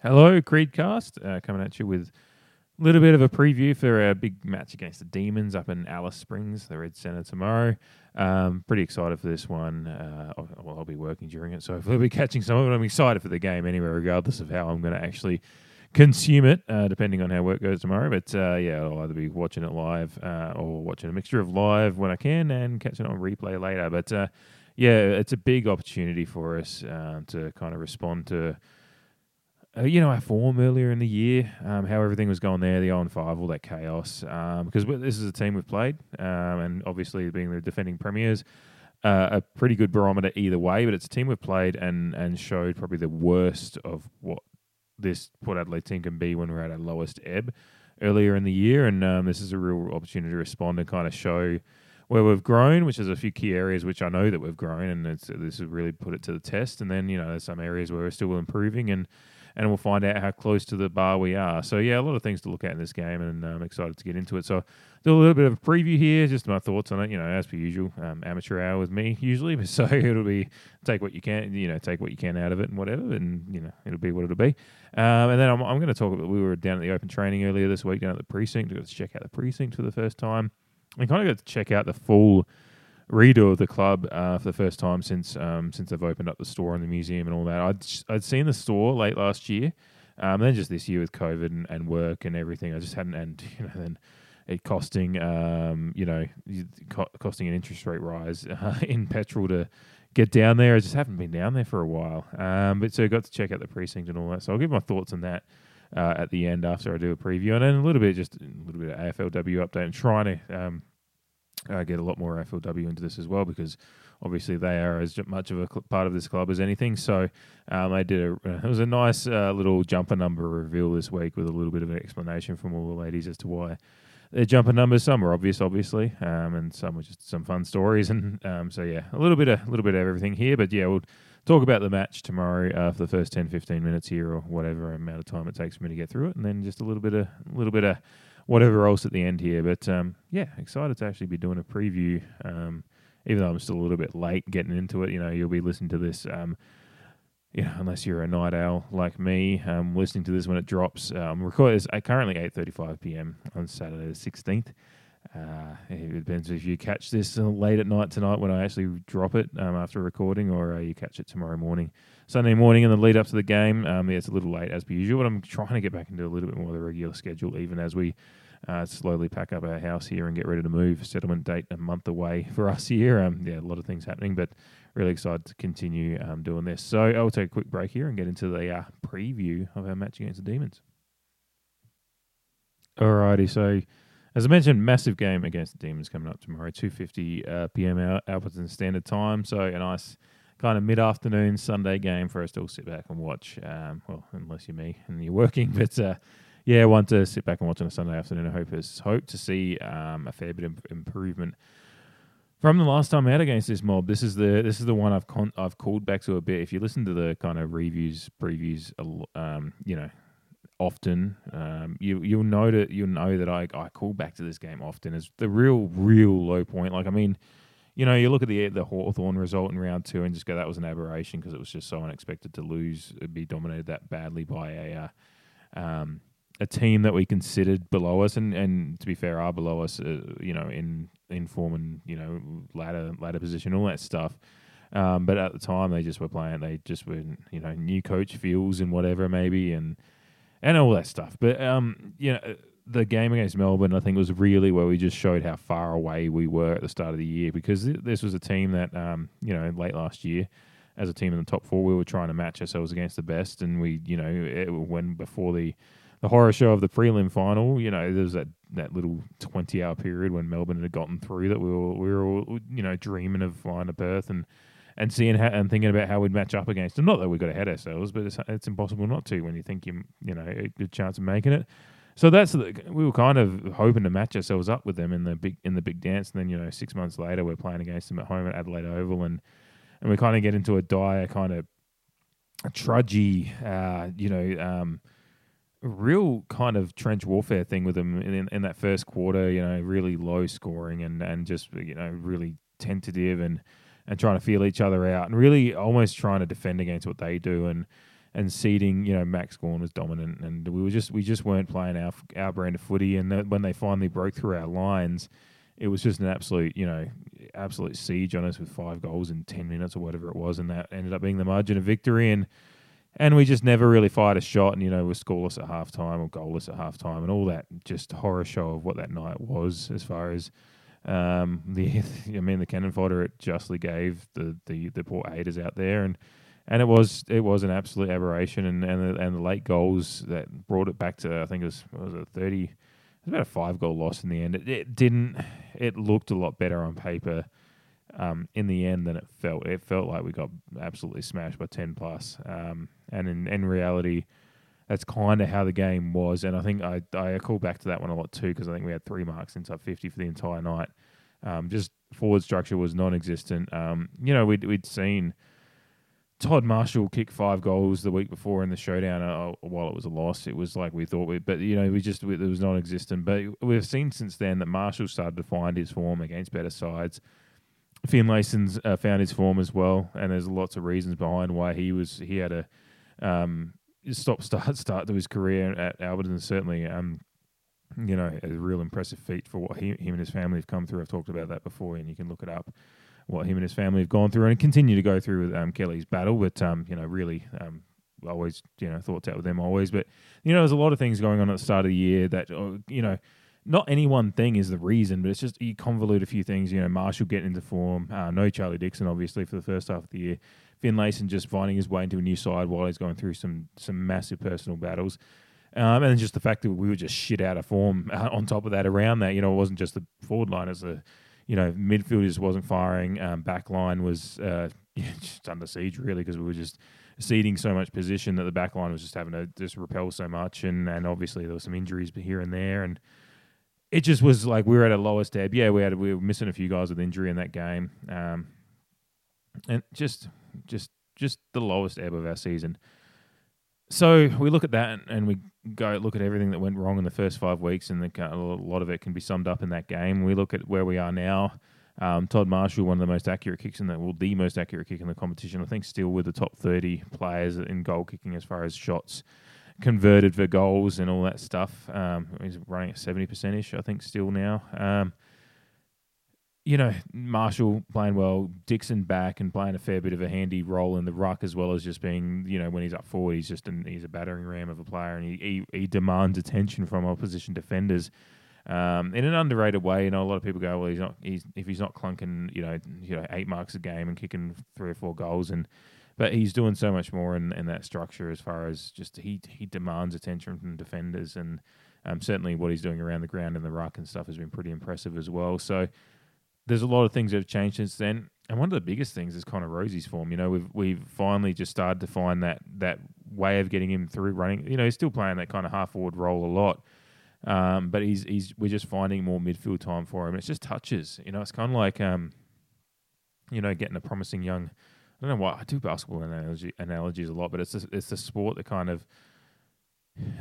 Hello, Creedcast, uh, coming at you with a little bit of a preview for our big match against the Demons up in Alice Springs, the Red Centre tomorrow. Um, pretty excited for this one. Uh, well, I'll be working during it, so I'll be catching some of it. I'm excited for the game anyway, regardless of how I'm going to actually consume it, uh, depending on how work goes tomorrow. But uh, yeah, I'll either be watching it live uh, or watching a mixture of live when I can and catching it on replay later. But uh, yeah, it's a big opportunity for us uh, to kind of respond to you know, our form earlier in the year, um, how everything was going there, the 0 5, all that chaos. Um, because this is a team we've played, um, and obviously being the defending premiers, uh, a pretty good barometer either way. But it's a team we've played and and showed probably the worst of what this Port Adelaide team can be when we're at our lowest ebb earlier in the year. And um, this is a real opportunity to respond and kind of show where we've grown, which is a few key areas which I know that we've grown, and it's, this has really put it to the test. And then you know, there's some areas where we're still improving and and we'll find out how close to the bar we are. So yeah, a lot of things to look at in this game, and I'm excited to get into it. So do a little bit of a preview here, just my thoughts on it. You know, as per usual, um, amateur hour with me usually. So it'll be take what you can, you know, take what you can out of it and whatever, and you know, it'll be what it'll be. Um, and then I'm, I'm going to talk about. We were down at the open training earlier this week, down at the precinct. Got to check out the precinct for the first time. and kind of got to check out the full redo of the club uh, for the first time since um, since they've opened up the store and the museum and all that. I'd I'd seen the store late last year, um, then just this year with COVID and, and work and everything, I just hadn't and you know then it costing um, you know co- costing an interest rate rise uh, in petrol to get down there. I just haven't been down there for a while. Um, but so I got to check out the precinct and all that. So I'll give my thoughts on that. Uh, at the end, after I do a preview, and then a little bit, just a little bit of AFLW update. I'm trying to um, uh, get a lot more AFLW into this as well because obviously they are as much of a cl- part of this club as anything. So um, they did a it was a nice uh, little jumper number reveal this week with a little bit of an explanation from all the ladies as to why their jumper numbers. Some were obvious, obviously, um, and some were just some fun stories. And um, so yeah, a little bit of a little bit of everything here. But yeah, we'll talk about the match tomorrow uh, for the first 10, 15 minutes here or whatever amount of time it takes for me to get through it, and then just a little bit of a little bit of whatever else at the end here. But um, yeah, excited to actually be doing a preview. Um, even though I'm still a little bit late getting into it, you know, you'll be listening to this. Um, you know, unless you're a night owl like me, um, listening to this when it drops. Um, record is uh, currently 8:35 p.m. on Saturday the 16th. Uh, it depends if you catch this late at night tonight when I actually drop it um, after recording, or uh, you catch it tomorrow morning, Sunday morning, in the lead up to the game. Um, yeah, it's a little late as per usual, but I'm trying to get back into a little bit more of the regular schedule, even as we uh, slowly pack up our house here and get ready to move. Settlement date a month away for us here. Um, yeah, a lot of things happening, but really excited to continue um, doing this. So I'll take a quick break here and get into the uh, preview of our match against the Demons. Alrighty, so as I mentioned, massive game against the Demons coming up tomorrow, 2.50 uh, p.m. Alberton Standard Time. So a nice kind of mid-afternoon Sunday game for us to all sit back and watch. Um, well, unless you're me and you're working, but uh, yeah, one to sit back and watch on a Sunday afternoon. I hope is hope to see um, a fair bit of improvement from the last time out against this mob. This is the this is the one I've con- I've called back to a bit. If you listen to the kind of reviews previews, um, you know, often, um, you you'll know that you'll know that I I call back to this game often as the real real low point. Like I mean. You know, you look at the the Hawthorn result in round two and just go, that was an aberration because it was just so unexpected to lose, be dominated that badly by a uh, um, a team that we considered below us, and, and to be fair, are below us. Uh, you know, in in form and you know ladder ladder position, all that stuff. Um, but at the time, they just were playing. They just were you know new coach feels and whatever maybe, and and all that stuff. But um, you know. The game against Melbourne, I think, was really where we just showed how far away we were at the start of the year because this was a team that, um, you know, late last year, as a team in the top four, we were trying to match ourselves against the best, and we, you know, it, when before the the horror show of the prelim final, you know, there's that, that little 20 hour period when Melbourne had gotten through that we were, we were all, you know, dreaming of flying to Perth and, and seeing how, and thinking about how we'd match up against them. Not that we've got ahead ourselves, but it's, it's impossible not to when you think you, you know, a good chance of making it. So that's the, we were kind of hoping to match ourselves up with them in the big in the big dance, and then you know six months later we're playing against them at home at Adelaide Oval, and and we kind of get into a dire kind of trudgy, uh, you know, um, real kind of trench warfare thing with them in, in that first quarter. You know, really low scoring and and just you know really tentative and and trying to feel each other out and really almost trying to defend against what they do and and ceding. You know, Max Gawn was dominant, and we were just we just weren't playing our our brand of footy. And when they finally broke through our lines, it was just an absolute you know absolute siege on us with five goals in ten minutes or whatever it was, and that ended up being the margin of victory. And and we just never really fired a shot. And you know, we're scoreless at halftime or goalless at halftime, and all that just horror show of what that night was as far as. Um, the I mean, the cannon fodder it justly gave the, the, the poor haters out there, and and it was it was an absolute aberration, and and the, and the late goals that brought it back to I think it was was it thirty, it was about a five goal loss in the end. It, it didn't. It looked a lot better on paper um, in the end than it felt. It felt like we got absolutely smashed by ten plus, um, and in in reality. That's kind of how the game was, and I think I I call back to that one a lot too because I think we had three marks inside fifty for the entire night. Um, just forward structure was non-existent. Um, you know, we'd we'd seen Todd Marshall kick five goals the week before in the showdown. Uh, while it was a loss, it was like we thought we, but you know, we just we, it was non-existent. But we've seen since then that Marshall started to find his form against better sides. Finlayson's uh, found his form as well, and there's lots of reasons behind why he was he had a um, stop start start to his career at Alberton. Certainly, um, you know, a real impressive feat for what he, him and his family have come through. I've talked about that before, and you can look it up what him and his family have gone through and continue to go through with um, Kelly's battle. But um, you know, really, um, always you know thoughts out with them always. But you know, there's a lot of things going on at the start of the year that uh, you know. Not any one thing is the reason, but it's just you convolute a few things. You know, Marshall getting into form. Uh, no Charlie Dixon, obviously, for the first half of the year. Finlayson just finding his way into a new side while he's going through some some massive personal battles. Um, and just the fact that we were just shit out of form uh, on top of that around that. You know, it wasn't just the forward line as a you know, midfield just wasn't firing. Um, back line was uh, just under siege, really, because we were just ceding so much position that the back line was just having to just repel so much. And, and obviously, there were some injuries here and there. And it just was like we were at a lowest ebb. Yeah, we had we were missing a few guys with injury in that game. Um, and just just just the lowest ebb of our season. So we look at that and we go look at everything that went wrong in the first five weeks, and the, a lot of it can be summed up in that game. We look at where we are now. Um, Todd Marshall, one of the most accurate kicks in the well, the most accurate kick in the competition. I think still with the top thirty players in goal kicking as far as shots converted for goals and all that stuff. Um, he's running at seventy percent ish, I think, still now. Um, you know, Marshall playing well, Dixon back and playing a fair bit of a handy role in the ruck as well as just being, you know, when he's up forward, he's just an, he's a battering ram of a player and he, he, he demands attention from opposition defenders um, in an underrated way. You know, a lot of people go, well, he's not, he's if he's not clunking, you know, you know, eight marks a game and kicking three or four goals and. But he's doing so much more in, in that structure as far as just he he demands attention from defenders and um, certainly what he's doing around the ground and the ruck and stuff has been pretty impressive as well. So there's a lot of things that have changed since then. And one of the biggest things is Connor Rozee's form. You know, we've we've finally just started to find that that way of getting him through running. You know, he's still playing that kind of half forward role a lot. Um, but he's he's we're just finding more midfield time for him. It's just touches. You know, it's kind of like um, you know, getting a promising young. I don't know why I do basketball analogy, analogies a lot, but it's a, it's the sport that kind of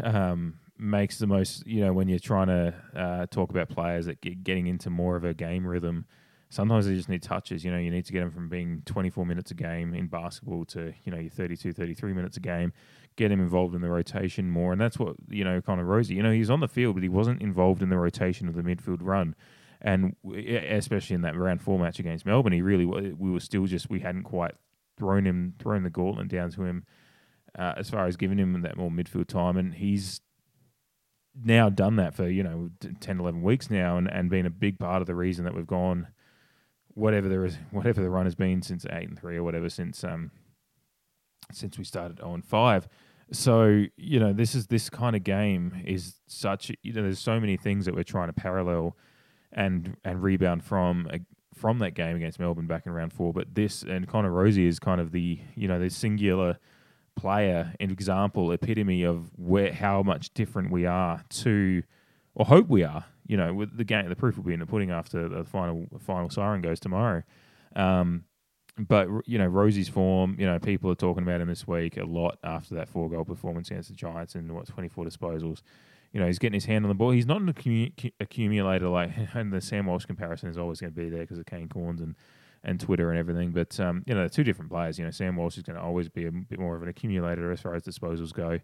um, makes the most, you know, when you're trying to uh, talk about players that get getting into more of a game rhythm. Sometimes they just need touches. You know, you need to get them from being 24 minutes a game in basketball to, you know, your 32, 33 minutes a game, get him involved in the rotation more. And that's what, you know, Connor Rozee, you know, he's on the field, but he wasn't involved in the rotation of the midfield run. And especially in that round four match against Melbourne, he really, we were still just, we hadn't quite thrown him, thrown the gauntlet down to him uh, as far as giving him that more midfield time. And he's now done that for you know 10 11 weeks now and, and been a big part of the reason that we've gone whatever there is whatever the run has been since 8 and 3 or whatever since um since we started 0 and 5 so you know this is this kind of game is such you know there's so many things that we're trying to parallel and and rebound from from that game against Melbourne back in round 4 but this and Connor Rozee is kind of the you know the singular player, and example, epitome of where how much different we are to, or hope we are. You know, with the game, the proof will be in the pudding after the final final siren goes tomorrow. Um, but you know, Rozee's form. You know, people are talking about him this week a lot after that four goal performance against the Giants and what twenty four disposals. You know, he's getting his hand on the ball. He's not an accumulator like, and the Sam Walsh comparison is always going to be there because of Kane Cornes and and Twitter and everything. But um, you know, they're two different players. You know, Sam Walsh is going to always be a bit more of an accumulator as far as disposals go.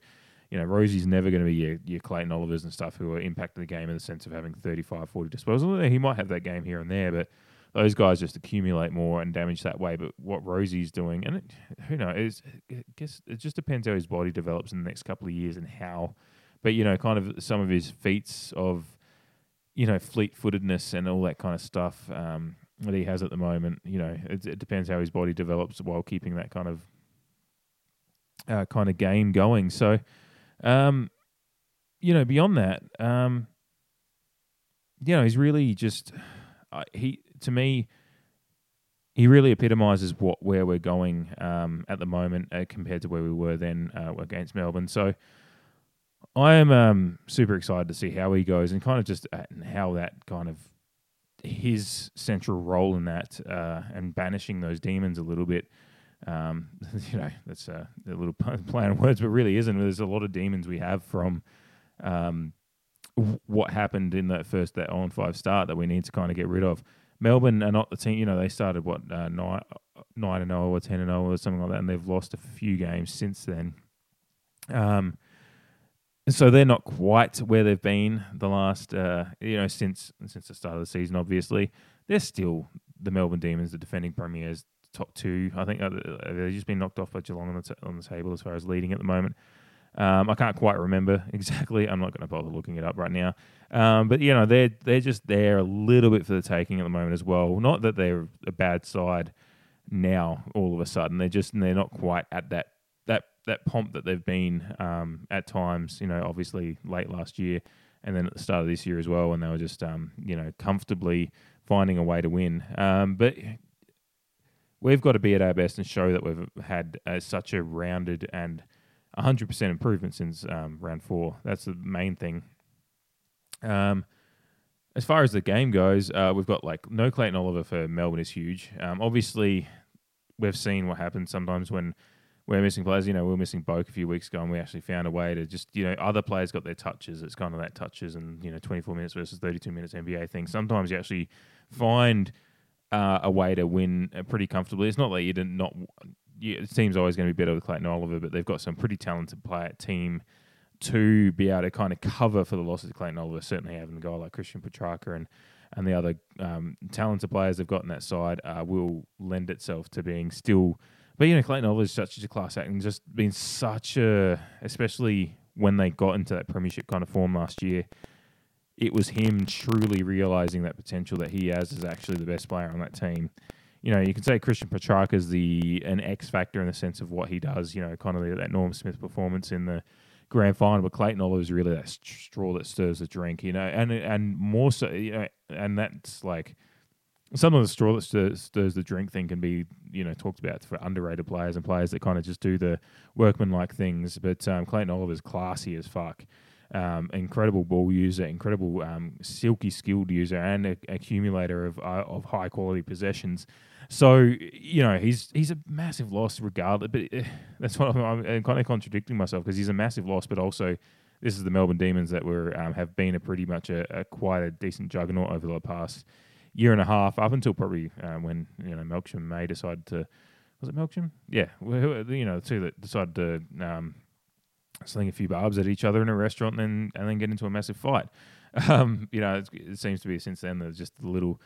You know, Rozee's never going to be your, your Clayton Olivers and stuff who are impacting the game in the sense of having 35, 40 disposals. He might have that game here and there, but those guys just accumulate more and damage that way. But what Rozee's doing, and it, who knows, I guess it just depends how his body develops in the next couple of years and how. But you know, kind of some of his feats of, you know, fleet footedness and all that kind of stuff um, that he has at the moment. You know, it, it, depends how his body develops while keeping that kind of uh, kind of game going. So, um, you know, beyond that, um, you know, he's really just uh, he to me, he really epitomizes what where we're going um, at the moment uh, compared to where we were then uh, against Melbourne. So I am um, super excited to see how he goes and kind of just uh, how that kind of his central role in that uh, and banishing those demons a little bit. Um, you know, that's a, a little play on words, but really isn't. There's a lot of demons we have from um, what happened in that first that on five start that we need to kind of get rid of. Melbourne are not the team. You know, they started what uh, nine nine and zero or ten and zero or something like that, and they've lost a few games since then. Um, so they're not quite where they've been the last, uh, you know, since since the start of the season. Obviously, they're still the Melbourne Demons, the defending premiers, top two. I think uh, they've just been knocked off by Geelong on the, t- on the table as far as leading at the moment. Um, I can't quite remember exactly. I'm not going to bother looking it up right now. Um, but you know, they're they're just there a little bit for the taking at the moment as well. Not that they're a bad side now. All of a sudden, they're just they're not quite at that that pomp that they've been um, at times. You know, obviously late last year, and then at the start of this year as well, when they were just um, you know comfortably finding a way to win. Um, but we've got to be at our best and show that we've had uh, such a rounded and 100% improvement since um, round four. That's the main thing. Um, as far as the game goes, uh, we've got like no Clayton Oliver for Melbourne is huge. Um, obviously, we've seen what happens sometimes when we're missing players. You know, we were missing Boak a few weeks ago, and we actually found a way to just you know other players got their touches. It's kind of that touches and you know 24 minutes versus 32 minutes NBA thing. Sometimes you actually find uh, a way to win uh, pretty comfortably. It's not that you didn't not yeah, the team's always going to be better with Clayton Oliver, but they've got some pretty talented player team to be able to kind of cover for the losses of Clayton Oliver. Certainly having a guy like Christian Petracca and and the other um, talented players they've got on that side uh, will lend itself to being still. But you know, Clayton Oliver is such a class act and just been such a, especially when they got into that premiership kind of form last year. It was him truly realizing that potential that he has as actually the best player on that team you know, you can say Christian Petracca is the an X factor in the sense of what he does. You know, kind of that Norm Smith performance in the grand final, but Clayton Oliver is really that straw that stirs the drink. You know, and and more so, you know, and that's like some of the straw that stirs, the drink thing can be you know talked about for underrated players and players that kind of just do the workman like things. But um, Clayton Oliver is classy as fuck. Um, incredible ball user, incredible um, silky skilled user, and a, accumulator of uh, of high quality possessions. So you know he's he's a massive loss regardless. But uh, that's what I'm, I'm, kind of contradicting myself because he's a massive loss, but also this is the Melbourne Demons that were um, have been a pretty much a, a, quite a decent juggernaut over the past year and a half, up until probably uh, when you know Melksham May decided to was it Melksham? Yeah, you know the two that decided to um, sling a few barbs at each other in a restaurant and then and then get into a massive fight. Um, you know, it seems to be since then there's just little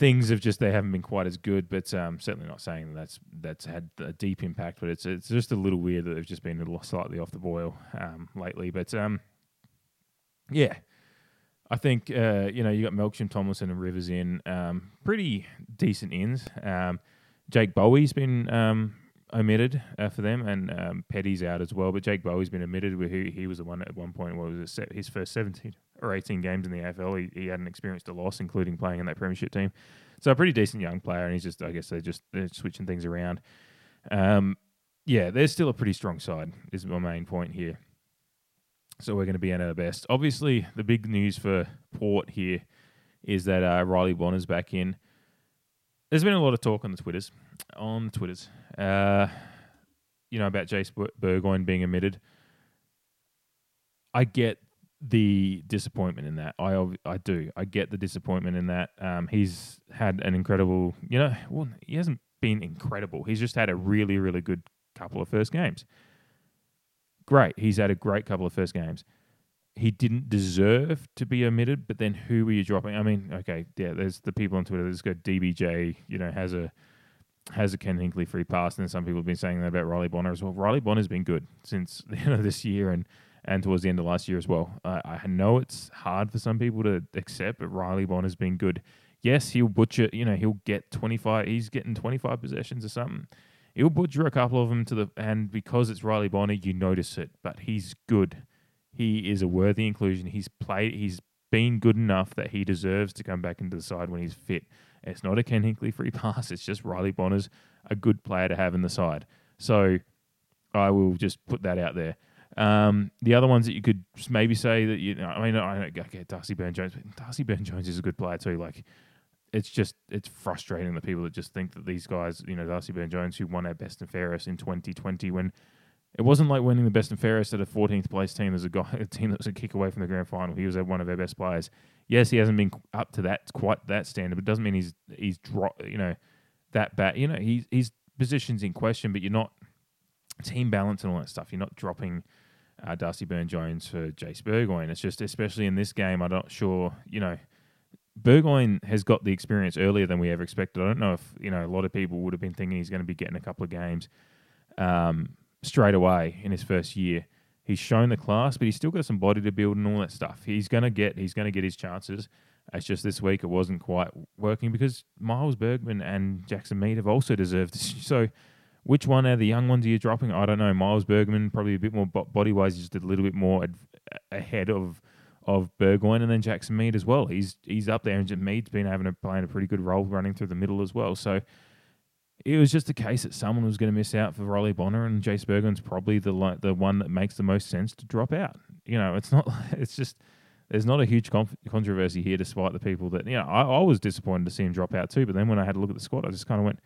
things have just they haven't been quite as good, but um, certainly not saying that that's that's had a deep impact. But it's it's just a little weird that they've just been a little slightly off the boil um, lately. But um, yeah, I think uh, you know you got Melksham, Tomlinson, and Rivers in um, pretty decent ins. Um, Jake Bowey's been um, omitted uh, for them, and um, Petty's out as well. But Jake Bowey's been omitted. Where he, he was the one at one point. What was it? His first seventeen or eighteen games in the AFL. He, he hadn't experienced a loss, including playing in that premiership team. So a pretty decent young player, and he's just I guess they're just they're switching things around. Um, yeah, they're still a pretty strong side. Is my main point here. So we're going to be at our best. Obviously, the big news for Port here is that uh, Riley Bonner's back in. There's been a lot of talk on the Twitters, on the Twitters, uh, you know, about Jace Burgoyne being omitted. I get the disappointment in that. I I do. I get the disappointment in that. Um, he's had an incredible, you know, well, he hasn't been incredible. He's just had a really, really good couple of first games. Great. He's had a great couple of first games. He didn't deserve to be omitted, but then who were you dropping? I mean, okay, yeah, there's the people on Twitter that's got DBJ, you know, has a has a Ken Hinkley free pass, and some people have been saying that about Riley Bonner as well. Riley Bonner's been good since the end of this year and and towards the end of last year as well. I know it's hard for some people to accept, but Riley Bonner's been good. Yes, he'll butcher. You know, he'll get twenty five. He's getting twenty five possessions or something. He'll butcher a couple of them to the and because it's Riley Bonner, you notice it. But he's good. He is a worthy inclusion. He's played. He's been good enough that he deserves to come back into the side when he's fit. It's not a Ken Hinkley free pass. It's just Riley Bonner's a good player to have in the side. So I will just put that out there. Um, the other ones that you could maybe say that you know, I mean, I get Darcy Byrne Jones, but Darcy Byrne Jones is a good player too. Like, it's just it's frustrating the people that just think that these guys, you know, Darcy Byrne Jones, who won our best and fairest in 2020, when it wasn't like winning the best and fairest at a 14th place team. There's a guy, a team that was a kick away from the grand final. He was one of our best players. Yes, he hasn't been up to that quite that standard, but it doesn't mean he's he's dro- you know that bad. You know, he's his position's in question, but you're not team balance and all that stuff. You're not dropping uh, Darcy Byrne Jones for Jace Burgoyne. It's just, especially in this game, I'm not sure, you know, Burgoyne has got the experience earlier than we ever expected. I don't know if, you know, a lot of people would have been thinking he's going to be getting a couple of games um, straight away in his first year. He's shown the class, but he's still got some body to build and all that stuff. He's going to get, he's going to get his chances. It's just this week it wasn't quite working because Miles Bergman and Jackson Mead have also deserved. So which one are the young ones are you dropping? I don't know. Miles Bergman probably a bit more body wise, just a little bit more ad- ahead of of Burgoyne, and then Jackson Mead as well. He's he's up there, and Mead's been having a playing a pretty good role running through the middle as well. So it was just a case that someone was going to miss out for Riley Bonner, and Jace Burgoyne's probably the like the one that makes the most sense to drop out. You know, it's not. It's just there's not a huge conf- controversy here, despite the people that you know. I, I was disappointed to see him drop out too, but then when I had a look at the squad, I just kind of went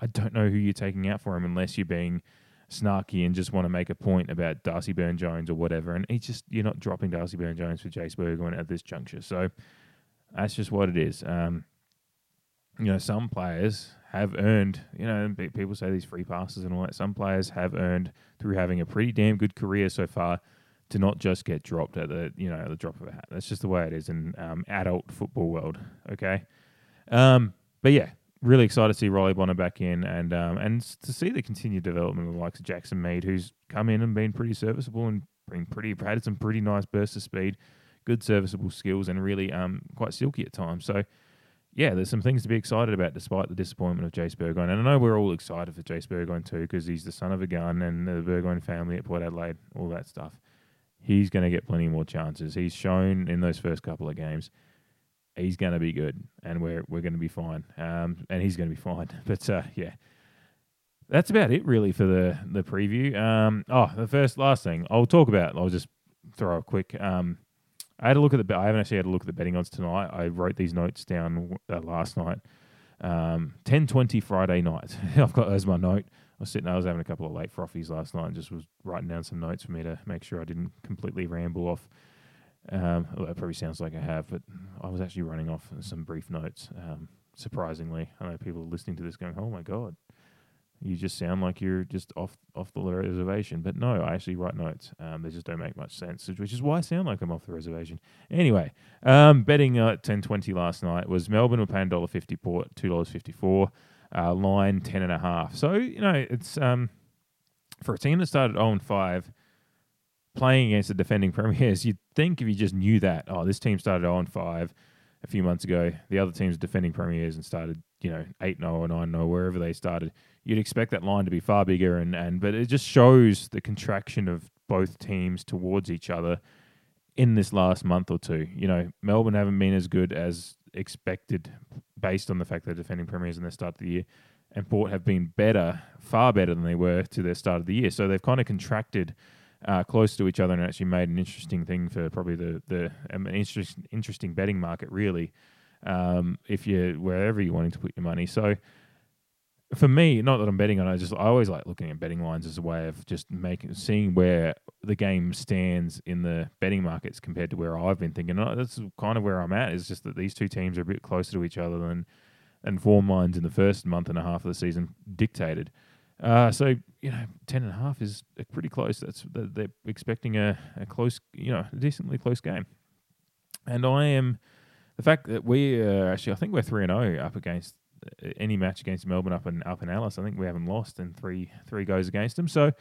I don't know who you're taking out for him unless you're being snarky and just want to make a point about Darcy Byrne Jones or whatever. And he's just you're not dropping Darcy Byrne Jones for Jace Burgoyne at this juncture. So that's just what it is. Um, you know, some players have earned, you know, people say these free passes and all that. Some players have earned through having a pretty damn good career so far to not just get dropped at the, you know, the drop of a hat. That's just the way it is in um, adult football world. Okay. Um, but yeah, really excited to see Riley Bonner back in and um, and to see the continued development of the likes of Jackson Mead, who's come in and been pretty serviceable and been pretty had some pretty nice bursts of speed, good serviceable skills, and really um quite silky at times. So. Yeah, there's some things to be excited about despite the disappointment of Jace Burgoyne. And I know we're all excited for Jace Burgoyne too because he's the son of a gun and the Burgoyne family at Port Adelaide, all that stuff. He's going to get plenty more chances. He's shown in those first couple of games he's going to be good, and we're we're going to be fine. Um, and he's going to be fine. But uh, yeah, that's about it really for the the preview. Um, oh, the first last thing I'll talk about. I'll just throw a quick. Um, I had a look at the. I haven't actually had a look at the betting odds tonight. I wrote these notes down uh, last night. Um, ten twenty Friday night. I've got as my note. I was sitting. I was having a couple of late frothies last night and just was writing down some notes for me to make sure I didn't completely ramble off um, well, that probably sounds like I have, but I was actually running off some brief notes. Um, surprisingly, I know people are listening to this going, "Oh my god, you just sound like you're just off off the reservation." But no, I actually write notes. Um, they just don't make much sense, which is why I sound like I'm off the reservation. Anyway, um, betting at ten twenty last night was Melbourne were paying dollar fifty port two dollars fifty four. Uh, line ten and a half. So you know it's um, for a team that started zero oh and five playing against the defending premiers, you'd think if you just knew that, oh, this team started oh on 5 a few months ago, the other team's defending premiers and started, you know, 8 0 or 9 0, wherever they started, you'd expect that line to be far bigger. And, and But it just shows the contraction of both teams towards each other in this last month or two. You know, Melbourne haven't been as good as expected based on the fact they're defending premiers in their start of the year. And Port have been better, far better than they were to their start of the year. So they've kind of contracted uh, close to each other and actually made an interesting thing for probably the the um, an interesting interesting betting market really. Um, if you wherever you're wanting to put your money, so for me, not that I'm betting on it, I just I always like looking at betting lines as a way of just making seeing where the game stands in the betting markets compared to where I've been thinking. And that's kind of where I'm at. Is just that these two teams are a bit closer to each other than and form lines in the first month and a half of the season dictated. Uh, so you know, ten and a half is uh, pretty close. That's they're expecting a, a close, you know, decently close game. And I am the fact that we are actually, I think we're three and zero oh up against uh, any match against Melbourne up in up in Alice. I think we haven't lost in three three goes against them. So,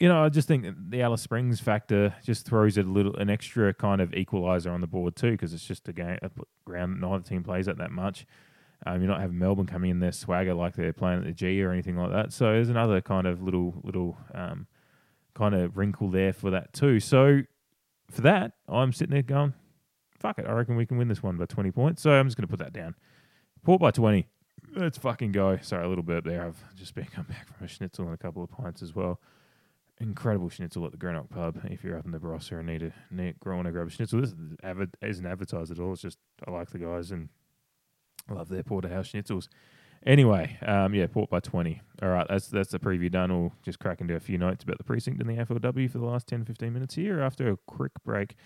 you know, I just think the Alice Springs factor just throws a little an extra kind of equaliser on the board too, because it's just a game a ground neither team plays at that much. Um, you're not having Melbourne coming in their swagger like they're playing at the G or anything like that. So there's another kind of little little um, kind of wrinkle there for that too. So for that, I'm sitting there going, "Fuck it, I reckon we can win this one by 20 points." So I'm just going to put that down. Port by 20. Let's fucking go. Sorry, a little bit there. I've just been come back from a schnitzel and a couple of pints as well. Incredible schnitzel at the Greenock pub. If you're up in the Barossa and need a need, want to grab a schnitzel, this isn't advertised at all. It's just I like the guys and love their porterhouse schnitzels. Anyway, um, yeah, Port by 20. All right, that's that's the preview done. We'll just crack into a few notes about the precinct and the AFLW for the last 10, 15 minutes here after a quick break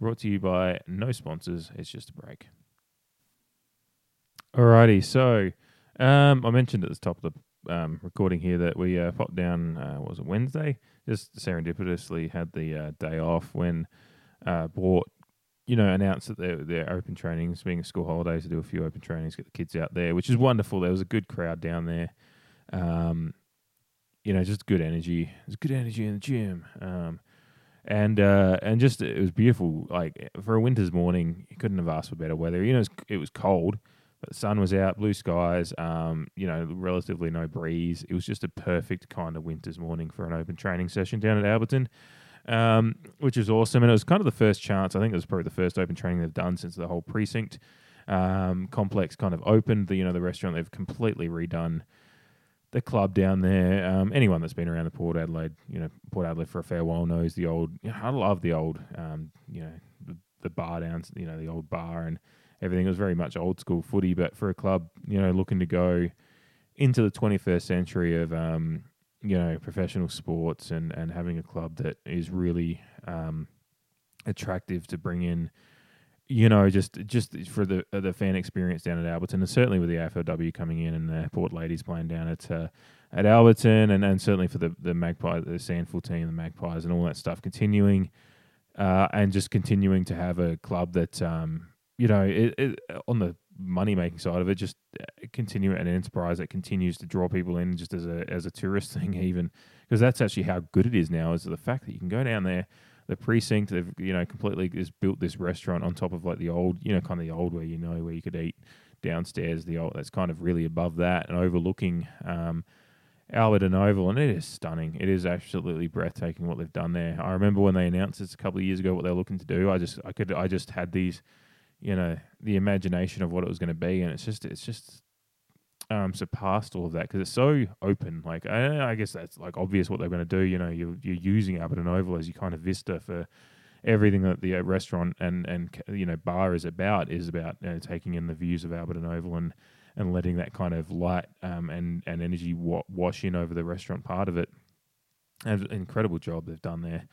brought to you by no sponsors. It's just a break. Alrighty, so um, I mentioned at the top of the um, recording here that we uh, popped down, uh, was it Wednesday? Just serendipitously had the uh, day off when uh, bought, you know, announced that they're, they're open trainings, being a school holidays, to do a few open trainings, get the kids out there, which is wonderful. There was a good crowd down there. Um, you know, just good energy. There's good energy in the gym. Um, and uh, and just it was beautiful. Like for a winter's morning, you couldn't have asked for better weather. You know, it was, it was cold, but the sun was out, blue skies, um, you know, relatively no breeze. It was just a perfect kind of winter's morning for an open training session down at Alberton, um, which was awesome. And it was kind of the first chance, I think it was probably the first open training they've done since the whole precinct um, complex kind of opened. The, you know, the restaurant, they've completely redone the club down there. Um, anyone that's been around the Port Adelaide, you know, Port Adelaide for a fair while knows the old, you know, I love the old, um, you know, the, the bar down, you know, the old bar and everything. It was very much old school footy, but for a club, you know, looking to go into the 21st century of, um, you know, professional sports and, and having a club that is really um, attractive to bring in, you know, just just for the uh, the fan experience down at Alberton, and certainly with the AFLW coming in and the Port Ladies playing down at uh, at Alberton, and, and certainly for the the Magpie, the SANFL team, the Magpies, and all that stuff continuing, uh, and just continuing to have a club that um, you know, it, it, on the money making side of it, just uh, continue an enterprise that continues to draw people in just as a as a tourist thing, even because that's actually how good it is now. Is the fact that you can go down there, the precinct, they've you know completely has built this restaurant on top of like the old, you know, kind of the old where you know where you could eat downstairs. The old that's kind of really above that and overlooking. Um, Alberton Oval, and it is stunning. It is absolutely breathtaking what they've done there. I remember when they announced this a couple of years ago what they were looking to do. I just, I could, I just had these you know the imagination of what it was going to be, and it's just it's just um, surpassed all of that because it's so open. Like I, I, guess that's like obvious what they're going to do. You know, you're you're using Alberton Oval as your kind of vista for everything that the uh, restaurant and and you know bar is about is about you know, taking in the views of Alberton Oval and and letting that kind of light um, and and energy wa- wash in over the restaurant part of it. an incredible job they've done there.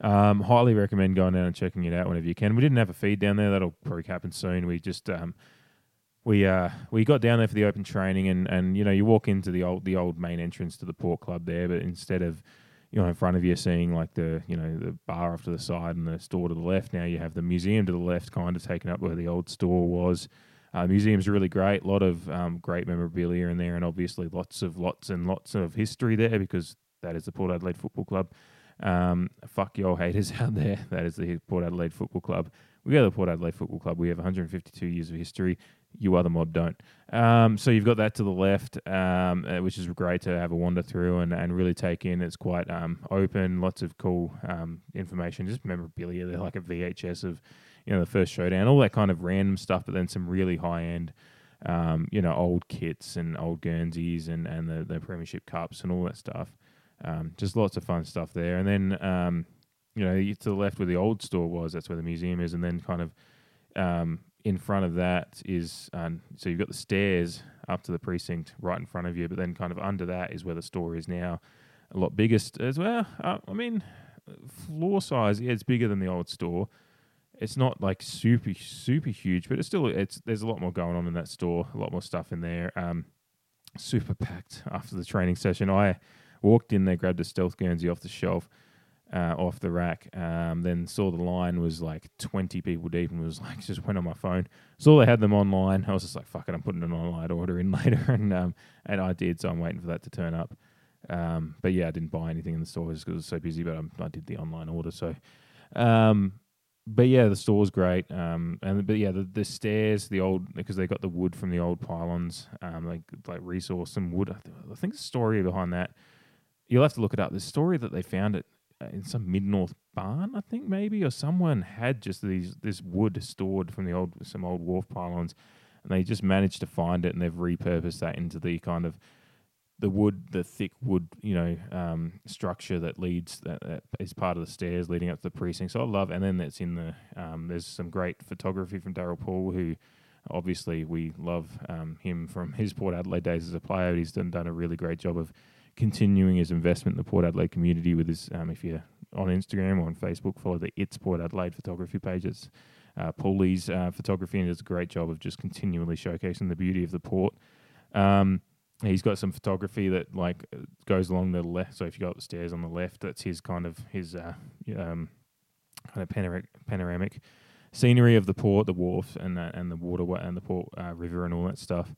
Um, highly recommend going down and checking it out whenever you can. We didn't have a feed down there; that'll probably happen soon. We just um, we uh, we got down there for the open training, and, and you know you walk into the old the old main entrance to the port club there, but instead of you know in front of you seeing like the you know the bar off to the side and the store to the left, now you have the museum to the left, kind of taken up where the old store was. Uh, museum's really great, a lot of um, great memorabilia in there, and obviously lots of lots and lots of history there because that is the Port Adelaide Football Club. Um, fuck your haters out there. That is the Port Adelaide Football Club. We go to the Port Adelaide Football Club. We have 152 years of history. You other mob don't. Um, so you've got that to the left, um, uh, which is great to have a wander through and, and really take in. It's quite um, open, lots of cool um, information, just memorabilia. They're like a VHS of you know the first showdown, all that kind of random stuff, but then some really high end. Um, you know, old kits and old Guernseys and, and the, the Premiership Cups and all that stuff. Um, just lots of fun stuff there. And then, um, you know, to the left where the old store was, that's where the museum is. And then kind of um, in front of that is um, so you've got the stairs up to the precinct right in front of you, but then kind of under that is where the store is now, a lot bigger st- as well. Uh, I mean, floor size, yeah, it's bigger than the old store. It's not like super super huge, but it's still it's there's a lot more going on in that store, a lot more stuff in there. Um, super packed after the training session. I walked in there, grabbed a stealth Guernsey off the shelf uh, off the rack. Um, then saw the line was like 20 people deep and was like, just went on my phone. Saw they had them online. I was just like, fuck it, I'm putting an online order in later. And um, and I did, so I'm waiting for that to turn up. Um, but yeah, I didn't buy anything in the store just because it was so busy, but I'm, i did the online order. So, um, but yeah, the store's great. Um, and but yeah, the, the stairs, the old because they got the wood from the old pylons, um, like like resource some wood. I think the story behind that, you'll have to look it up. The story that they found it uh, in some mid north barn, I think maybe, or someone had just these this wood stored from the old some old wharf pylons, and they just managed to find it and they've repurposed that into the kind of the wood, the thick wood, you know, um, structure that leads that, that is part of the stairs leading up to the precinct. So I love, and then that's in the um, there's some great photography from Darryl Poole who. Obviously, we love um, him from his Port Adelaide days as a player. He's done, done a really great job of continuing his investment in the Port Adelaide community with his, um, if you're on Instagram or on Facebook, follow the It's Port Adelaide photography page. It's uh, Paulie's uh, photography and does a great job of just continually showcasing the beauty of the port. Um, he's got some photography that like goes along the left. So if you go up the stairs on the left, that's his kind of his uh, um, kind of panoramic, panoramic scenery of the port, the wharf, and and the waterway and the port uh, river and all that stuff.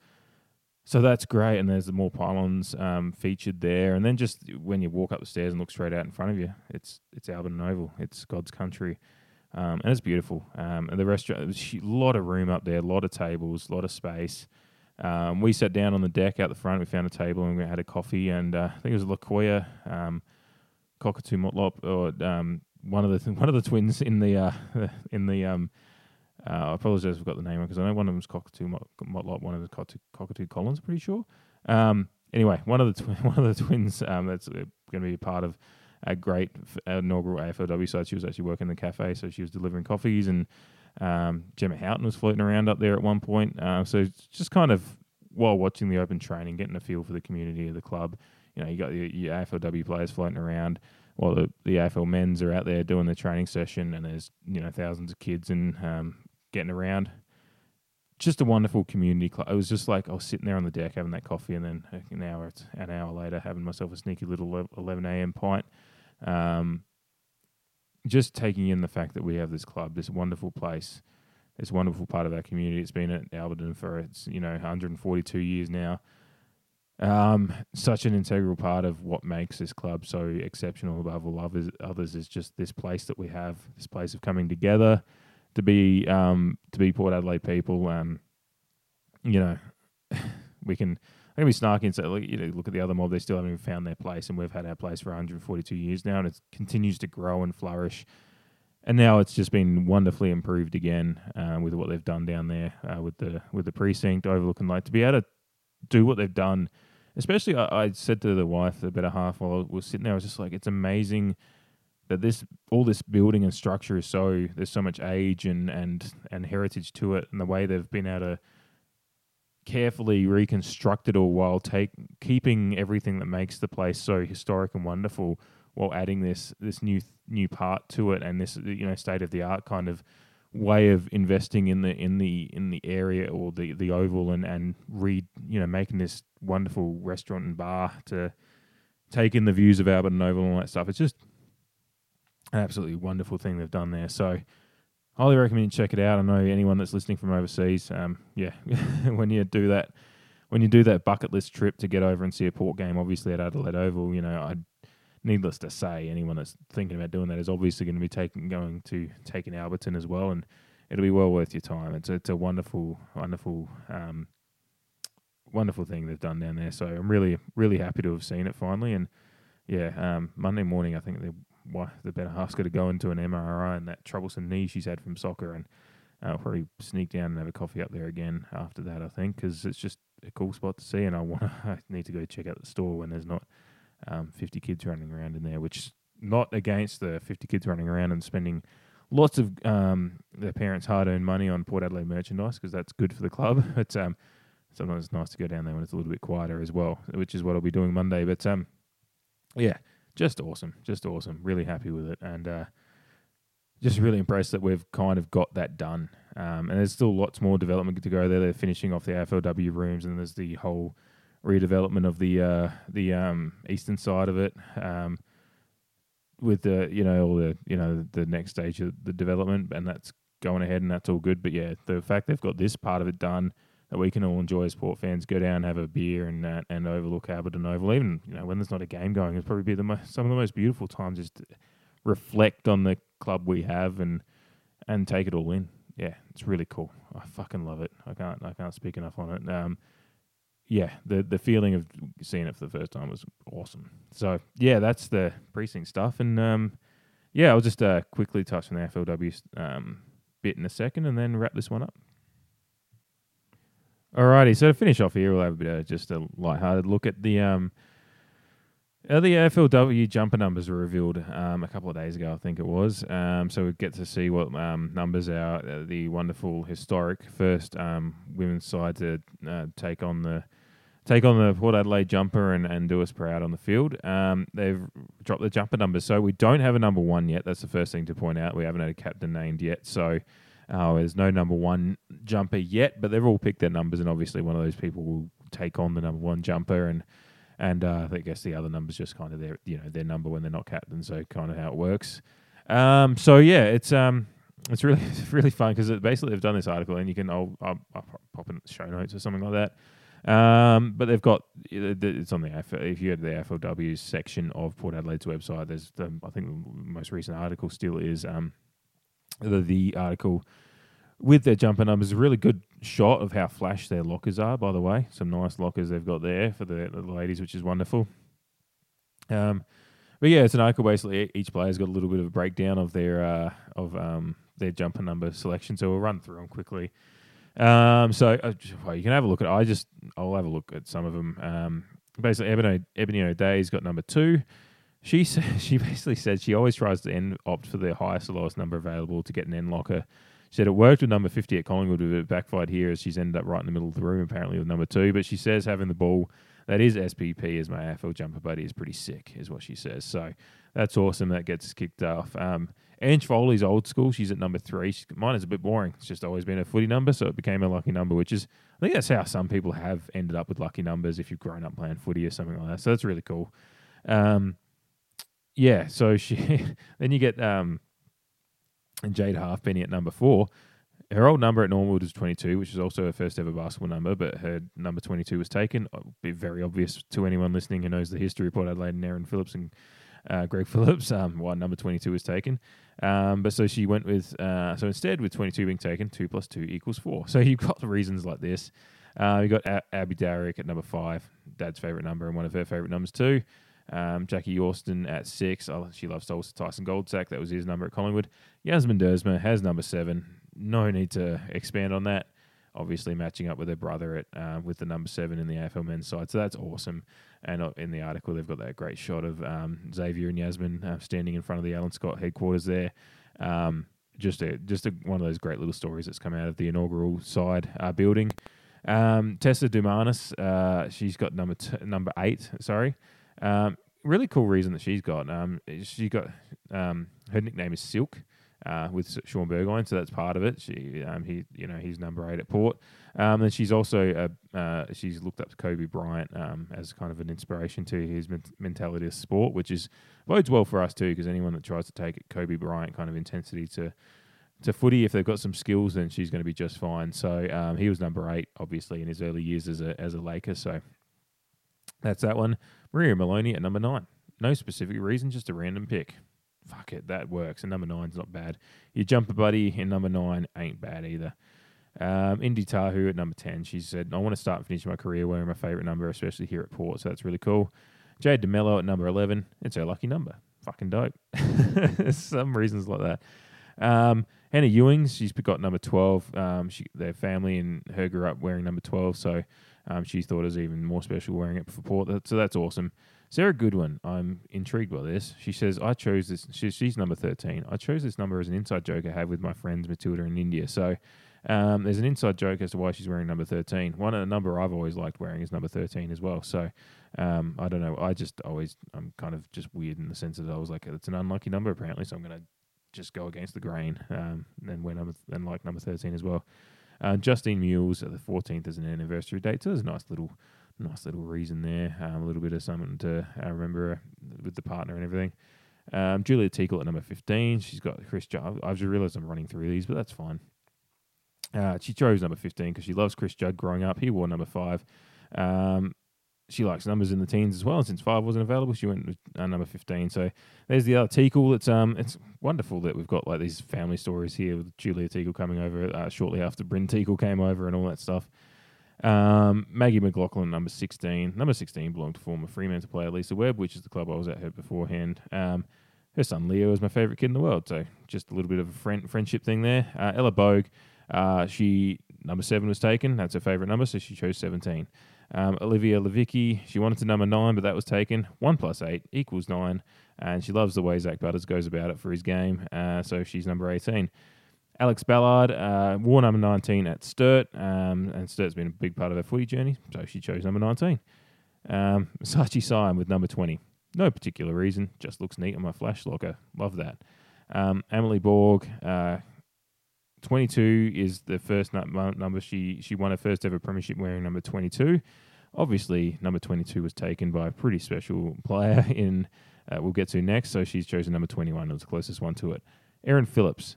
So that's great, and there's more pylons um, featured there. And then just when you walk up the stairs and look straight out in front of you, it's it's Alberton Oval, it's God's country, um, and it's beautiful. Um, and the restaurant, there's a lot of room up there, a lot of tables, a lot of space. Um, we sat down on the deck out the front. We found a table and we had a coffee, and uh, I think it was Lakoya, um, Cockatoo Motlop, or um, one of the th- one of the twins in the uh, in the um, uh, I apologize if I've got the name because I know one of them is Cockatoo Motlop, one of them is Cockatoo, Cockatoo Collins, pretty sure. Um, anyway, one of the twi- one of the twins um, that's uh, going to be part of a great f- inaugural AFLW side. She was actually working in the cafe, so she was delivering coffees, and um, Gemma Houghton was floating around up there at one point. Uh, so just kind of while watching the open training, getting a feel for the community of the club. You know, you got your, your AFLW players floating around while the, the AFL men's are out there doing the training session, and there's you know thousands of kids and um, getting around. Just a wonderful community club. I was just like I was sitting there on the deck having that coffee, and then an hour an hour later having myself a sneaky little eleven a.m. pint. Um, just taking in the fact that we have this club, this wonderful place, this wonderful part of our community. It's been at Alberton for its you know 142 years now. Um, such an integral part of what makes this club so exceptional above all others, others is just this place that we have, this place of coming together, to be um, to be Port Adelaide people. Um, you know, we can. I can be snarky and say, look, you know, look at the other mob; they still haven't even found their place, and we've had our place for 142 years now, and it continues to grow and flourish. And now it's just been wonderfully improved again uh, with what they've done down there uh, with the with the precinct overlooking like to be able to do what they've done. Especially, I, I said to the wife, the better half, while I was sitting there, I was just like, it's amazing that this all this building and structure is so there's so much age and and and heritage to it, and the way they've been able to carefully reconstruct it all while take keeping everything that makes the place so historic and wonderful, while adding this this new new part to it and this you know state of the art kind of way of investing in the in the in the area or the the oval and and re you know making this wonderful restaurant and bar to take in the views of Alberton Oval and all that stuff. It's just absolutely wonderful thing they've done there. So highly recommend you check it out. I know anyone that's listening from overseas, um, yeah, when you do that, when you do that bucket list trip to get over and see a port game, obviously at Adelaide Oval, you know, I needless to say, anyone that's thinking about doing that is obviously going to be taking going to taking Alberton as well, and it'll be well worth your time. It's a, it's a wonderful, wonderful, um, wonderful thing they've done down there. So I'm really, really happy to have seen it finally. And yeah, um, Monday morning, I think they why the better half's got to go into an MRI and that troublesome knee she's had from soccer, and I'll probably sneak down and have a coffee up there again after that. I think because it's just a cool spot to see, and I want I need to go check out the store when there's not um, 50 kids running around in there, which not against the 50 kids running around and spending lots of um, their parents' hard-earned money on Port Adelaide merchandise because that's good for the club. But um, sometimes it's nice to go down there when it's a little bit quieter as well, which is what I'll be doing Monday. But um, yeah, just awesome, just awesome. Really happy with it, and uh, just really impressed that we've kind of got that done. Um, and there's still lots more development to go there. They're finishing off the AFLW rooms, and there's the whole redevelopment of the uh, the um, eastern side of it. Um, with the you know all the you know the next stage of the development, and that's going ahead, and that's all good. But yeah, the fact they've got this part of it done that we can all enjoy as sport fans, go down, have a beer, and and overlook Alberton Oval. Even you know when there's not a game going, it's probably be the most, some of the most beautiful times. Just reflect on the club we have and and take it all in. Yeah, it's really cool. I fucking love it. I can't I can't speak enough on it. Um, yeah, the the feeling of seeing it for the first time was awesome. So yeah, that's the precinct stuff, and um, yeah, I'll just uh, quickly touch on the FLW um, bit in a second, and then wrap this one up. Alrighty, so to finish off here, we'll have a bit of just a light-hearted look at the um, uh, the AFLW jumper numbers were revealed um, a couple of days ago, I think it was. Um, so we get to see what um, numbers are uh, the wonderful historic first um, women's side to uh, take on the take on the Port Adelaide jumper and, and do us proud on the field. Um, they've dropped the jumper numbers, so we don't have a number one yet. That's the first thing to point out. We haven't had a captain named yet, so uh, there's no number one jumper yet. But they've all picked their numbers, and obviously one of those people will take on the number one jumper and and uh, I guess the other numbers just kind of their you know their number when they're not captain, so kind of how it works. Um, so yeah, it's um, it's really it's really fun because basically they've done this article and you can I'll, I'll, I'll pop in show notes or something like that. Um, but they've got it's on the if you go to the FLW section of Port Adelaide's website, there's the, I think the most recent article still is um, the, the article with their jumper numbers. A really good shot of how flash their lockers are, by the way. Some nice lockers they've got there for the, the ladies, which is wonderful. Um, but yeah, it's an article. Basically, each player's got a little bit of a breakdown of their uh, of um, their jumper number selection. So we'll run through them quickly. Um, so uh, well, you can have a look at. I just I'll have a look at some of them. Um, basically, Ebony, Ebony O'Dea's got number two. She she basically said she always tries to end, opt for the highest or lowest number available to get an end locker she said it worked with number 50 at Collingwood, but it backfired here as she's ended up right in the middle of the room, apparently, with number two. But she says having the ball that is SPP as my AFL jumper buddy is pretty sick, is what she says. So that's awesome. That gets kicked off. Um, Ange Foley's old school. She's at number three. She, mine is a bit boring. It's just always been a footy number, so it became a lucky number, which is, I think that's how some people have ended up with lucky numbers if you've grown up playing footy or something like that. So that's really cool. Um, yeah, so she, then you get um, and Jade Halfpenny at number four. Her old number at Norwood was 22, which is also her first ever basketball number, but her number 22 was taken. It'll be very obvious to anyone listening who knows the history of Port Adelaide and Erin Phillips and uh, Greg Phillips um, why number 22 was taken. Um, but so she went with, uh, so instead with 22 being taken, 2 plus 2 equals 4. So you've got the reasons like this. Uh, you got Abby Dowrick at number 5, dad's favourite number and one of her favourite numbers too. Um, Jackie Yorston at six. Oh, she loves Tyson Goldsack. That was his number at Collingwood. Yasmin Duursma has number seven. No need to expand on that. Obviously, matching up with her brother at uh, with the number seven in the AFL men's side, so that's awesome. And uh, in the article, they've got that great shot of um, Xavier and Yasmin uh, standing in front of the Alan Scott headquarters there. Um, just a just a, one of those great little stories that's come out of the inaugural side uh, building. Um, Tessa Doumanis, uh, she's got number t- number eight. Sorry, um, really cool reason that she's got. Um, she got um, her nickname is Silk. Uh, with Shaun Burgoyne, so that's part of it. She, um, he, you know, he's number eight at Port, um, and she's also uh, she's looked up to Kobe Bryant um, as kind of an inspiration to his mentality of sport, which is bodes well for us too, because anyone that tries to take Kobe Bryant kind of intensity to to footy, if they've got some skills, then she's going to be just fine. So um, he was number eight, obviously, in his early years as a as a Laker. So that's that one. Maria Moloney at number nine. No specific reason, just a random pick. Fuck it, that works. And number nine's not bad. Your jumper buddy in number nine ain't bad either. Um, Indy Tahau at number 10. She said, I want to start and finish my career wearing my favourite number, especially here at Port. So that's really cool. Jade DeMello at number 11. It's her lucky number. Fucking dope. Some reasons like that. Um, Hannah Ewings, she's got number 12. Um, she, their family and her grew up wearing number 12. So um, she thought it was even more special wearing it for Port. So that's awesome. Sarah Goodwin, I'm intrigued by this. She says, I chose this, she's, she's number 13. I chose this number as an inside joke I have with my friends Matilda in India. So um, there's an inside joke as to why she's wearing number 13. One of the number I've always liked wearing is number 13 as well. So um, I don't know. I just always, I'm kind of just weird in the sense that I was like, it's an unlucky number apparently. So I'm going to just go against the grain um, and wear number, and like number 13 as well. Uh, Justine Mules, the 14th is an anniversary date. So there's a nice little, nice little reason there. Um, a little bit of something to uh, remember with the partner and everything. Um, Julia Teakle at number 15. She's got Chris Judd. I've just realised I'm running through these, but that's fine. Uh, she chose number 15 because she loves Chris Judd growing up. He wore number five. Um, she likes numbers in the teens as well. And since five wasn't available, she went with uh, number 15. So there's the other Teakle. It's um, it's wonderful that we've got like these family stories here with Julia Teakle coming over uh, shortly after Bryn Teakle came over and all that stuff. Um, Maggie MacLachlan, number 16. Number 16 belonged to former Fremantle player Lisa Webb, which is the club I was at her beforehand. Um, her son Leo is my favourite kid in the world. So just a little bit of a friend, friendship thing there. Uh, Ella Bogue, uh, she number seven was taken. That's her favourite number, so she chose 17. Um, Olivia Levicki, she wanted to number nine, but that was taken. One plus eight equals nine, and she loves the way Zak Butters goes about it for his game, uh, so she's number 18. Alex Ballard uh, wore number 19 at Sturt, um, and Sturt's been a big part of her footy journey, so she chose number 19. Um, Sachi Syme with number 20. No particular reason, just looks neat on my flash locker. Love that. Um, Emily Borg, uh, 22 is the first number she she won her first ever premiership wearing number 22. Obviously, number 22 was taken by a pretty special player in uh, we'll get to next. So she's chosen number 21. It was the closest one to it. Erin Phillips.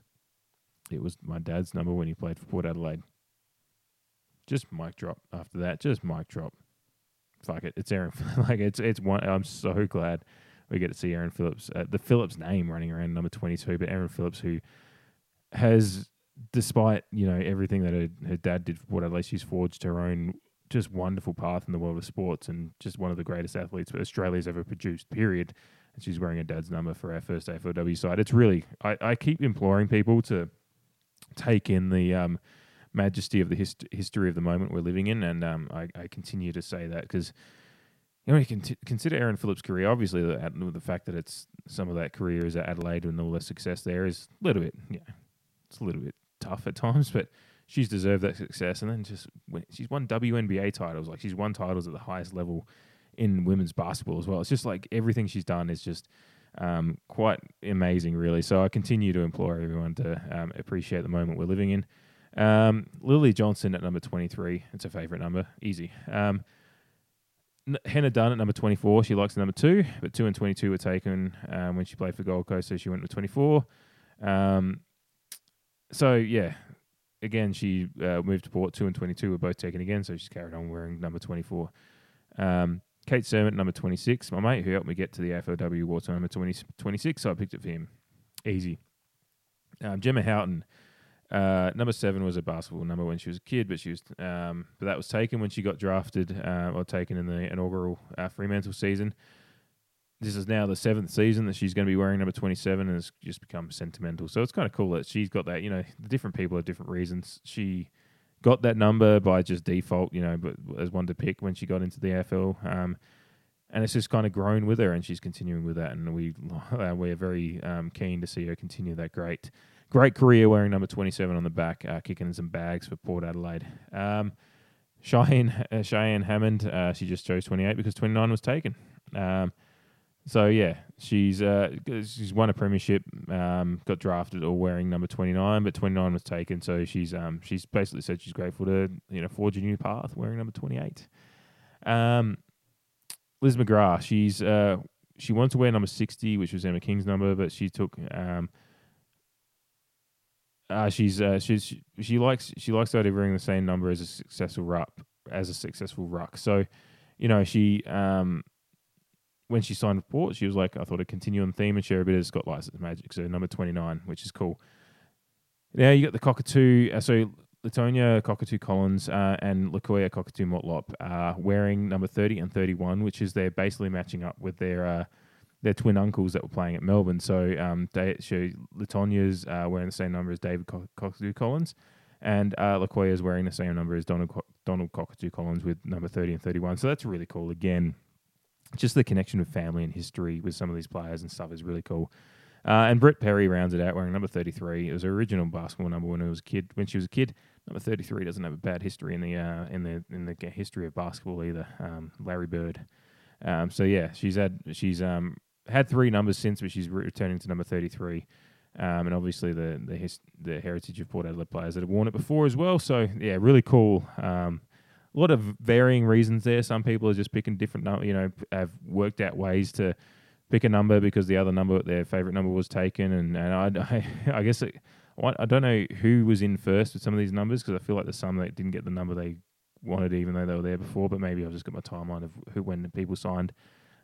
It was my dad's number when he played for Port Adelaide. Just mic drop after that. Just mic drop. Fuck it. It's Erin. like it's it's one. I'm so glad we get to see Erin Phillips. Uh, the Phillips name running around number 22, but Erin Phillips who has despite you know everything that her, her dad did for Port Adelaide, she's forged her own just wonderful path in the world of sports and just one of the greatest athletes Australia's ever produced. Period. And she's wearing her dad's number for our first AFLW side. It's really I, I keep imploring people to take in the um, majesty of the hist- history of the moment we're living in, and um, I, I continue to say that because you know, you can t- consider Erin Phillips' career. Obviously, the, the fact that it's some of that career is at Adelaide and all the success there is a little bit, yeah, it's a little bit tough at times, but she's deserved that success. And then just she's won WNBA titles, like she's won titles at the highest level in women's basketball as well. It's just like everything she's done is just um, quite amazing, really. So I continue to implore everyone to um, appreciate the moment we're living in. Um, Lily Johnson at number 23. It's her favourite number. Easy. Um, Hannah Dunn at number 24. She likes the number two, but two and 22 were taken um, when she played for Gold Coast, so she went with 24. Um, so yeah, again she uh, moved to Port. Two and twenty two were both taken again, so she's carried on wearing number twenty four. Um, Kate Surman, number 26, my mate who helped me get to the AFLW war number 20, 26, so I picked it for him. Easy. Um, Gemma Houghton, uh, number seven was a basketball number when she was a kid, but she was, um, but that was taken when she got drafted uh, or taken in the inaugural uh, Fremantle season this is now the seventh season that she's going to be wearing number 27 and it's just become sentimental. So it's kind of cool that she's got that, you know, the different people have different reasons. She got that number by just default, you know, but as one to pick when she got into the AFL. Um, and it's just kind of grown with her and she's continuing with that. And we, uh, we're very um, keen to see her continue that great, great career wearing number 27 on the back, uh, kicking in some bags for Port Adelaide. Um, Cheyenne, uh, Cheyenne Hammond, uh, she just chose 28 because 29 was taken. Um, so yeah, she's uh, she's won a premiership, um, got drafted all wearing number twenty nine, but twenty nine was taken. So she's um, she's basically said she's grateful to you know forge a new path wearing number twenty eight. Um, Liz McGrath, she's uh, she wanted to wear number sixty, which was Emma King's number, but she took um, uh, she's uh, she's she likes she likes the idea of wearing the same number as a successful ruck as a successful ruck. So, you know, she um when she signed with Port, she was like, I thought I'd continue on theme and share a bit of Scott Lycett's magic. So number 29, which is cool. Now you got the Cockatoo, uh, so Latonia Cockatoo Collins uh, and Lakoya Cockatoo Motlop uh, wearing number 30 and 31, which is they're basically matching up with their uh, their twin uncles that were playing at Melbourne. So um, they, so Latonia's uh, wearing the same number as David Co- Cockatoo Collins, and uh, Lakoya's wearing the same number as Donald Co- Donald Cockatoo Collins with number 30 and 31. So that's really cool. Again, just the connection with family and history with some of these players and stuff is really cool. Uh, and Britt Perry rounds it out wearing number 33. It was her original basketball number when it was kid. When she was a kid, number 33 doesn't have a bad history in the uh, in the in the history of basketball either. Um, Larry Bird. Um, so yeah, she's had she's um, had three numbers since, but she's returning to number 33. Um, and obviously the the, his, the heritage of Port Adelaide players that have worn it before as well. So yeah, really cool. Um, a lot of varying reasons there. Some people are just picking different, you know, have worked out ways to pick a number because the other number, their favorite number, was taken. And, and I, I, I guess it, I don't know who was in first with some of these numbers because I feel like there's some that didn't get the number they wanted even though they were there before. But maybe I've just got my timeline of who when people signed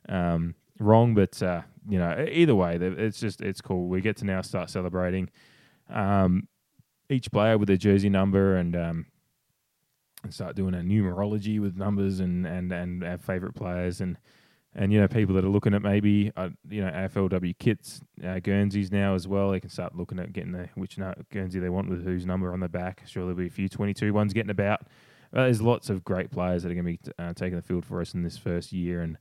um, wrong. But uh, you know, either way, it's just it's cool. We get to now start celebrating um, each player with their jersey number and. Um, and start doing a numerology with numbers and and and our favorite players and and you know people that are looking at maybe uh, you know AFLW kits uh, Guernseys now as well. They can start looking at getting the which no, Guernsey they want with whose number on the back. Sure, there'll be a few 22 ones getting about. Uh, there's lots of great players that are going to be uh, taking the field for us in this first year, and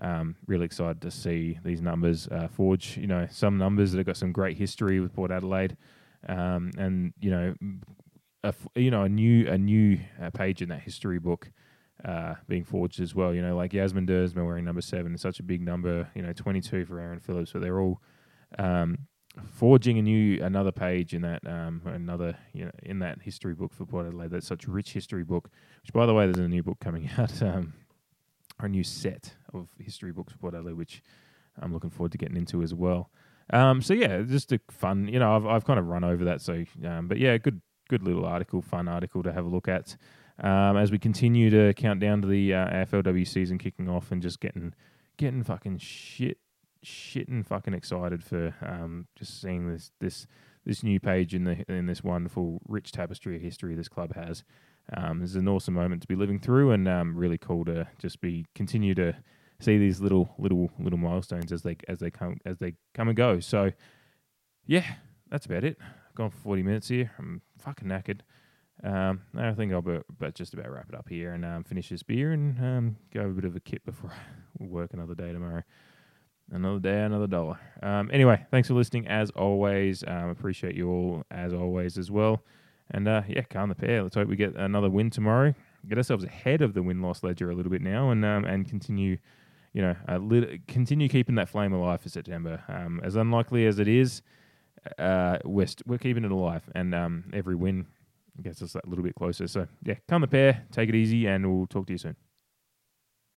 um, really excited to see these numbers uh, forge. You know, some numbers that have got some great history with Port Adelaide, um, and you know, a, you know a new a new uh, page in that history book uh, being forged as well. You know, like Yasmin Duursma wearing number seven such a big number. You know, twenty two for Erin Phillips. So they're all um, forging a new another page in that um, another you know in that history book for Port Adelaide. That's such a rich history book. Which, by the way, there's a new book coming out, um, a new set of history books for Port Adelaide, which I'm looking forward to getting into as well. Um, so yeah, just a fun. You know, I've I've kind of run over that. So, um, but yeah, good good little article, fun article to have a look at. Um, as we continue to count down to the uh, AFLW season kicking off and just getting getting fucking shit shitting fucking excited for um, just seeing this this this new page in the in this wonderful rich tapestry of history this club has. Um, it's an awesome moment to be living through, and um, really cool to just be continue to see these little little little milestones as they as they come as they come and go. So, yeah, that's about it gone for 40 minutes here. I'm fucking knackered. Um, I think I'll be, but just about wrap it up here and um, finish this beer and um, go have a bit of a kit before I work another day tomorrow. Another day, another dollar. Um, anyway, thanks for listening as always. Um, appreciate you all as always as well. And uh, yeah, calm the pair. Let's hope we get another win tomorrow. Get ourselves ahead of the win loss ledger a little bit now, and um, and continue, you know, continue keeping that flame alive for September. as unlikely as it is, uh, we're, st- we're keeping it alive, and um, every win gets us a little bit closer. So, yeah, come the pair, take it easy, and we'll talk to you soon.